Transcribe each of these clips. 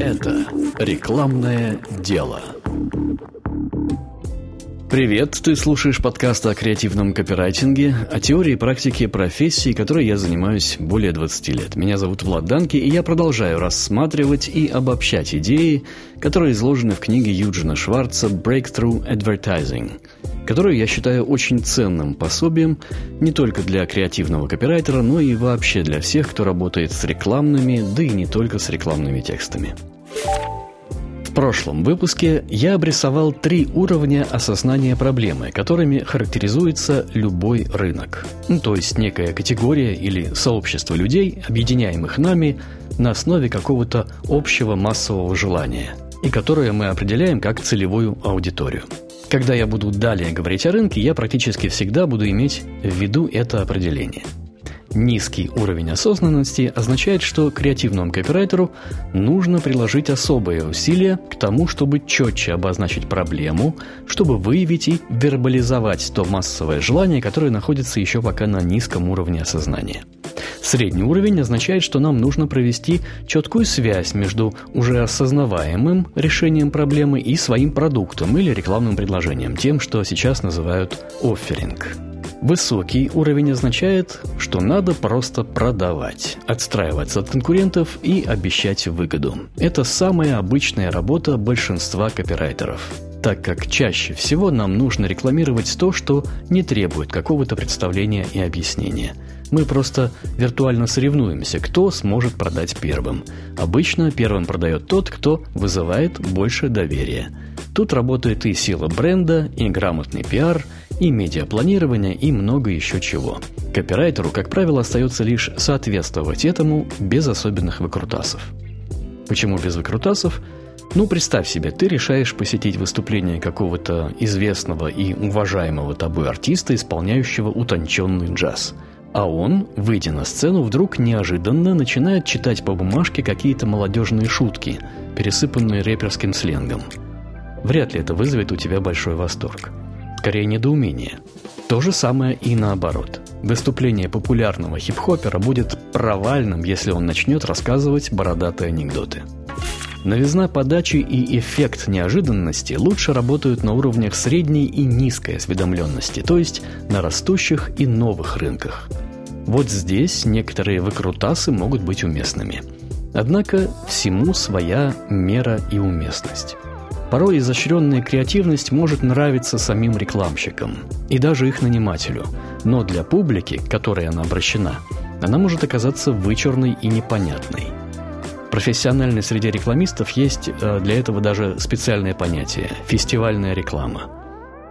Это рекламное дело. Привет, ты слушаешь подкаст о креативном копирайтинге, о теории и практике профессии, которой я занимаюсь более 20 лет. Меня зовут Влад Данки, и я продолжаю рассматривать и обобщать идеи, которые изложены в книге Юджина Шварца «Breakthrough Advertising», которую я считаю очень ценным пособием не только для креативного копирайтера, но и вообще для всех, кто работает с рекламными, да и не только с рекламными текстами. В прошлом выпуске я обрисовал три уровня осознания проблемы, которыми характеризуется любой рынок. Ну, то есть некая категория или сообщество людей, объединяемых нами на основе какого-то общего массового желания, и которое мы определяем как целевую аудиторию – когда я буду далее говорить о рынке, я практически всегда буду иметь в виду это определение. Низкий уровень осознанности означает, что креативному копирайтеру нужно приложить особые усилия к тому, чтобы четче обозначить проблему, чтобы выявить и вербализовать то массовое желание, которое находится еще пока на низком уровне осознания. Средний уровень означает, что нам нужно провести четкую связь между уже осознаваемым решением проблемы и своим продуктом или рекламным предложением, тем, что сейчас называют офферинг. Высокий уровень означает, что надо просто продавать, отстраиваться от конкурентов и обещать выгоду. Это самая обычная работа большинства копирайтеров так как чаще всего нам нужно рекламировать то, что не требует какого-то представления и объяснения. Мы просто виртуально соревнуемся, кто сможет продать первым. Обычно первым продает тот, кто вызывает больше доверия. Тут работает и сила бренда, и грамотный пиар, и медиапланирование, и много еще чего. Копирайтеру, как правило, остается лишь соответствовать этому без особенных выкрутасов. Почему без выкрутасов? Ну, представь себе, ты решаешь посетить выступление какого-то известного и уважаемого тобой артиста, исполняющего утонченный джаз. А он, выйдя на сцену, вдруг неожиданно начинает читать по бумажке какие-то молодежные шутки, пересыпанные рэперским сленгом. Вряд ли это вызовет у тебя большой восторг. Скорее, недоумение. То же самое и наоборот. Выступление популярного хип-хопера будет провальным, если он начнет рассказывать бородатые анекдоты. Новизна подачи и эффект неожиданности лучше работают на уровнях средней и низкой осведомленности, то есть на растущих и новых рынках. Вот здесь некоторые выкрутасы могут быть уместными. Однако всему своя мера и уместность. Порой изощренная креативность может нравиться самим рекламщикам и даже их нанимателю, но для публики, к которой она обращена, она может оказаться вычурной и непонятной. В профессиональной среде рекламистов есть э, для этого даже специальное понятие – фестивальная реклама.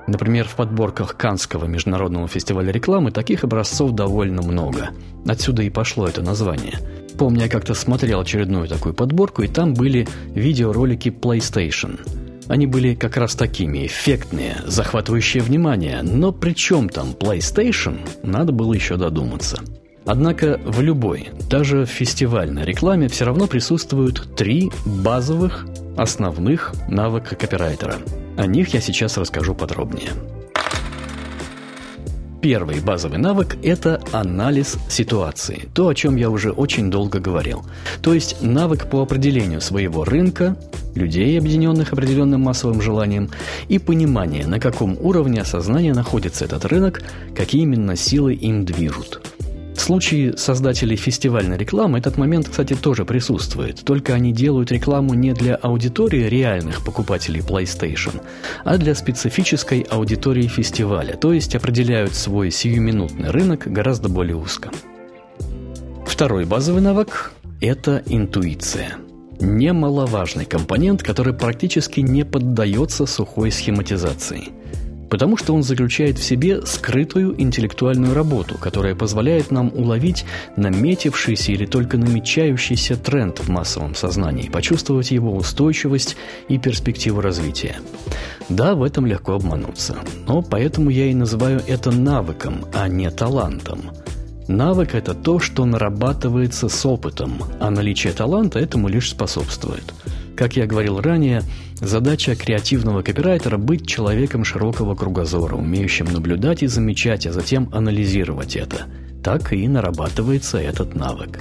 Например, в подборках Канского международного фестиваля рекламы таких образцов довольно много. Отсюда и пошло это название. Помню, я как-то смотрел очередную такую подборку, и там были видеоролики PlayStation – они были как раз такими, эффектные, захватывающие внимание, но при чем там PlayStation, надо было еще додуматься. Однако в любой, даже в фестивальной рекламе все равно присутствуют три базовых, основных навыка копирайтера. О них я сейчас расскажу подробнее. Первый базовый навык – это анализ ситуации. То, о чем я уже очень долго говорил. То есть навык по определению своего рынка, людей, объединенных определенным массовым желанием, и понимание, на каком уровне осознания находится этот рынок, какие именно силы им движут. В случае создателей фестивальной рекламы этот момент, кстати, тоже присутствует, только они делают рекламу не для аудитории реальных покупателей PlayStation, а для специфической аудитории фестиваля, то есть определяют свой сиюминутный рынок гораздо более узко. Второй базовый навык – это интуиция – немаловажный компонент, который практически не поддается сухой схематизации. Потому что он заключает в себе скрытую интеллектуальную работу, которая позволяет нам уловить наметившийся или только намечающийся тренд в массовом сознании, почувствовать его устойчивость и перспективу развития. Да, в этом легко обмануться, но поэтому я и называю это навыком, а не талантом – Навык – это то, что нарабатывается с опытом, а наличие таланта этому лишь способствует. Как я говорил ранее, задача креативного копирайтера – быть человеком широкого кругозора, умеющим наблюдать и замечать, а затем анализировать это. Так и нарабатывается этот навык.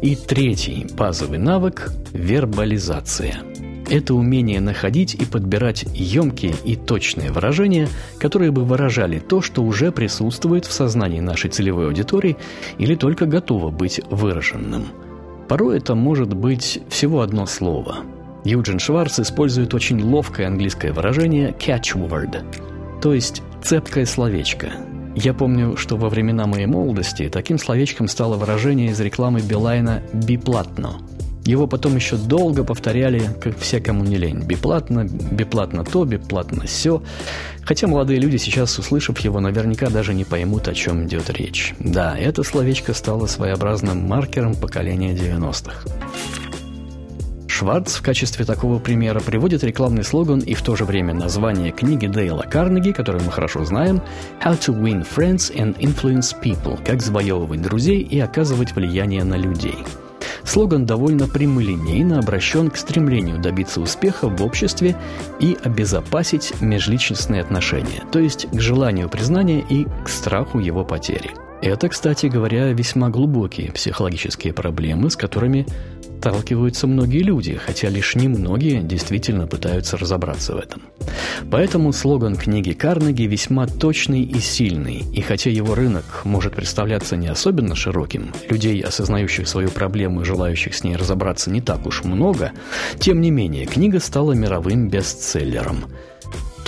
И третий базовый навык – вербализация. Это умение находить и подбирать емкие и точные выражения, которые бы выражали то, что уже присутствует в сознании нашей целевой аудитории или только готово быть выраженным. Порой это может быть всего одно слово. Юджин Шварц использует очень ловкое английское выражение catchword, то есть цепкое словечко – я помню, что во времена моей молодости таким словечком стало выражение из рекламы Билайна «биплатно». Его потом еще долго повторяли, как все, кому не лень. Биплатно, биплатно то, биплатно все. Хотя молодые люди сейчас, услышав его, наверняка даже не поймут, о чем идет речь. Да, это словечко стало своеобразным маркером поколения 90-х. Шварц в качестве такого примера приводит рекламный слоган и в то же время название книги Дейла Карнеги, которую мы хорошо знаем, «How to win friends and influence people» – «Как завоевывать друзей и оказывать влияние на людей». Слоган довольно прямолинейно обращен к стремлению добиться успеха в обществе и обезопасить межличностные отношения, то есть к желанию признания и к страху его потери. Это, кстати говоря, весьма глубокие психологические проблемы, с которыми сталкиваются многие люди, хотя лишь немногие действительно пытаются разобраться в этом. Поэтому слоган книги Карнеги весьма точный и сильный, и хотя его рынок может представляться не особенно широким, людей, осознающих свою проблему и желающих с ней разобраться не так уж много, тем не менее книга стала мировым бестселлером –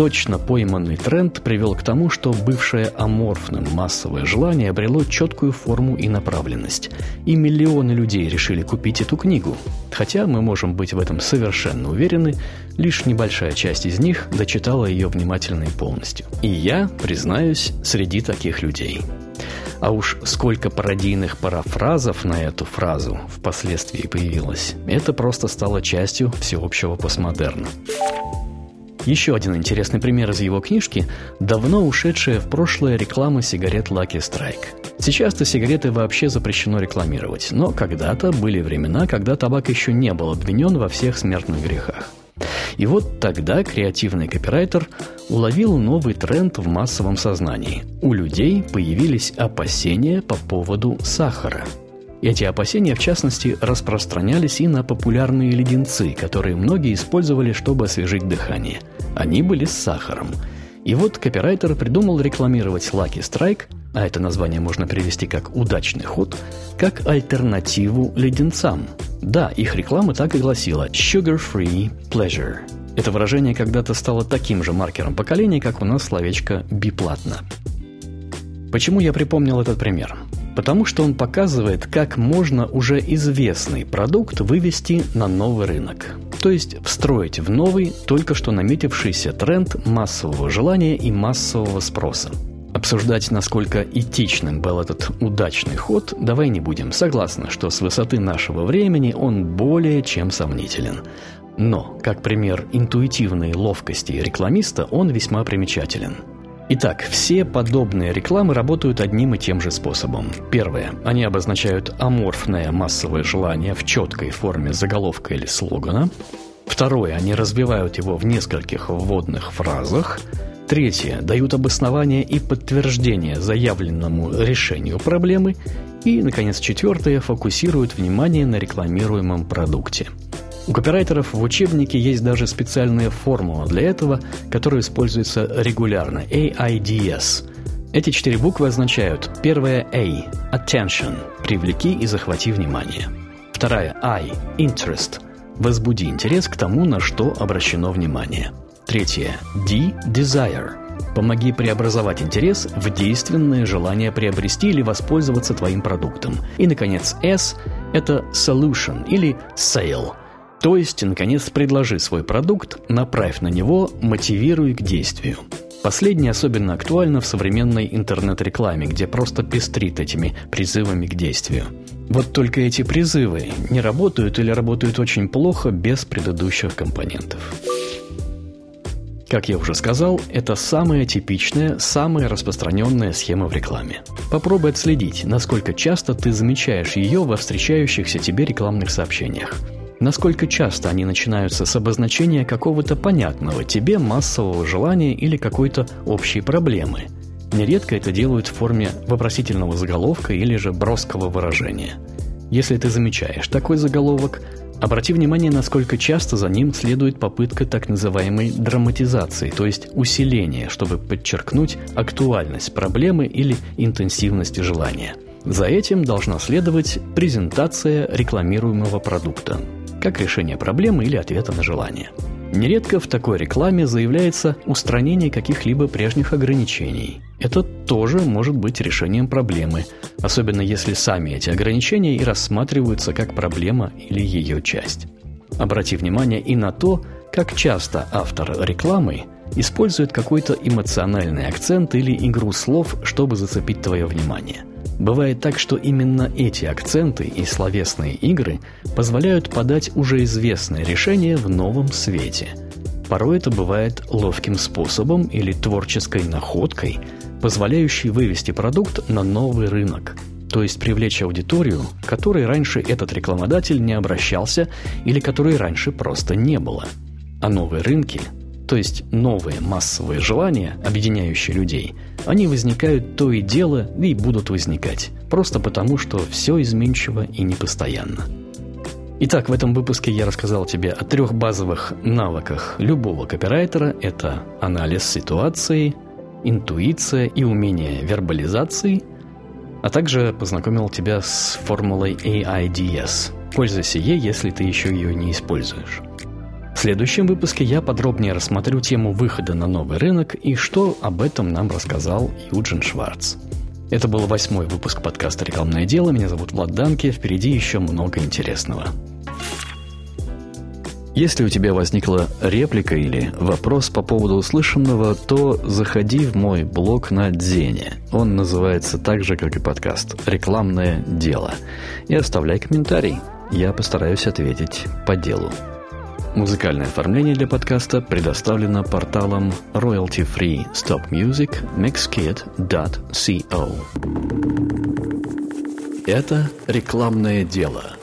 Точно пойманный тренд привел к тому, что бывшее аморфным массовое желание обрело четкую форму и направленность. И миллионы людей решили купить эту книгу. Хотя мы можем быть в этом совершенно уверены, лишь небольшая часть из них дочитала ее внимательно и полностью. И я, признаюсь, среди таких людей. А уж сколько пародийных парафразов на эту фразу впоследствии появилось, это просто стало частью всеобщего постмодерна. Еще один интересный пример из его книжки – давно ушедшая в прошлое реклама сигарет Lucky Strike. Сейчас-то сигареты вообще запрещено рекламировать, но когда-то были времена, когда табак еще не был обвинен во всех смертных грехах. И вот тогда креативный копирайтер уловил новый тренд в массовом сознании. У людей появились опасения по поводу сахара – эти опасения, в частности, распространялись и на популярные леденцы, которые многие использовали, чтобы освежить дыхание. Они были с сахаром. И вот копирайтер придумал рекламировать Lucky Strike, а это название можно перевести как «удачный ход», как альтернативу леденцам. Да, их реклама так и гласила «sugar-free pleasure». Это выражение когда-то стало таким же маркером поколения, как у нас словечко «биплатно». Почему я припомнил этот пример? Потому что он показывает, как можно уже известный продукт вывести на новый рынок. То есть встроить в новый, только что наметившийся тренд массового желания и массового спроса. Обсуждать, насколько этичным был этот удачный ход, давай не будем. Согласны, что с высоты нашего времени он более чем сомнителен. Но, как пример интуитивной ловкости рекламиста, он весьма примечателен – Итак, все подобные рекламы работают одним и тем же способом. Первое. Они обозначают аморфное массовое желание в четкой форме заголовка или слогана. Второе. Они развивают его в нескольких вводных фразах. Третье. Дают обоснование и подтверждение заявленному решению проблемы. И, наконец, четвертое. Фокусируют внимание на рекламируемом продукте. У копирайтеров в учебнике есть даже специальная формула для этого, которая используется регулярно – AIDS. Эти четыре буквы означают первая A – attention – привлеки и захвати внимание. Вторая I – interest – возбуди интерес к тому, на что обращено внимание. Третье D – desire – помоги преобразовать интерес в действенное желание приобрести или воспользоваться твоим продуктом. И, наконец, S – это solution или sale – то есть, наконец, предложи свой продукт, направь на него, мотивируй к действию. Последнее особенно актуально в современной интернет-рекламе, где просто пестрит этими призывами к действию. Вот только эти призывы не работают или работают очень плохо без предыдущих компонентов. Как я уже сказал, это самая типичная, самая распространенная схема в рекламе. Попробуй отследить, насколько часто ты замечаешь ее во встречающихся тебе рекламных сообщениях. Насколько часто они начинаются с обозначения какого-то понятного тебе массового желания или какой-то общей проблемы. Нередко это делают в форме вопросительного заголовка или же броского выражения. Если ты замечаешь такой заголовок, обрати внимание, насколько часто за ним следует попытка так называемой драматизации, то есть усиления, чтобы подчеркнуть актуальность проблемы или интенсивность желания. За этим должна следовать презентация рекламируемого продукта, как решение проблемы или ответа на желание. Нередко в такой рекламе заявляется устранение каких-либо прежних ограничений. Это тоже может быть решением проблемы, особенно если сами эти ограничения и рассматриваются как проблема или ее часть. Обрати внимание и на то, как часто автор рекламы использует какой-то эмоциональный акцент или игру слов, чтобы зацепить твое внимание – Бывает так, что именно эти акценты и словесные игры позволяют подать уже известное решение в новом свете. Порой это бывает ловким способом или творческой находкой, позволяющей вывести продукт на новый рынок, то есть привлечь аудиторию, которой раньше этот рекламодатель не обращался или которой раньше просто не было. А новые рынки то есть новые массовые желания, объединяющие людей, они возникают то и дело и будут возникать, просто потому, что все изменчиво и непостоянно. Итак, в этом выпуске я рассказал тебе о трех базовых навыках любого копирайтера. Это анализ ситуации, интуиция и умение вербализации, а также познакомил тебя с формулой AIDS. Пользуйся ей, если ты еще ее не используешь. В следующем выпуске я подробнее рассмотрю тему выхода на новый рынок и что об этом нам рассказал Юджин Шварц. Это был восьмой выпуск подкаста «Рекламное дело». Меня зовут Влад Данки. Впереди еще много интересного. Если у тебя возникла реплика или вопрос по поводу услышанного, то заходи в мой блог на Дзене. Он называется так же, как и подкаст «Рекламное дело». И оставляй комментарий. Я постараюсь ответить по делу. Музыкальное оформление для подкаста предоставлено порталом Royalty Free Stop Music mixkit.co. Это рекламное дело –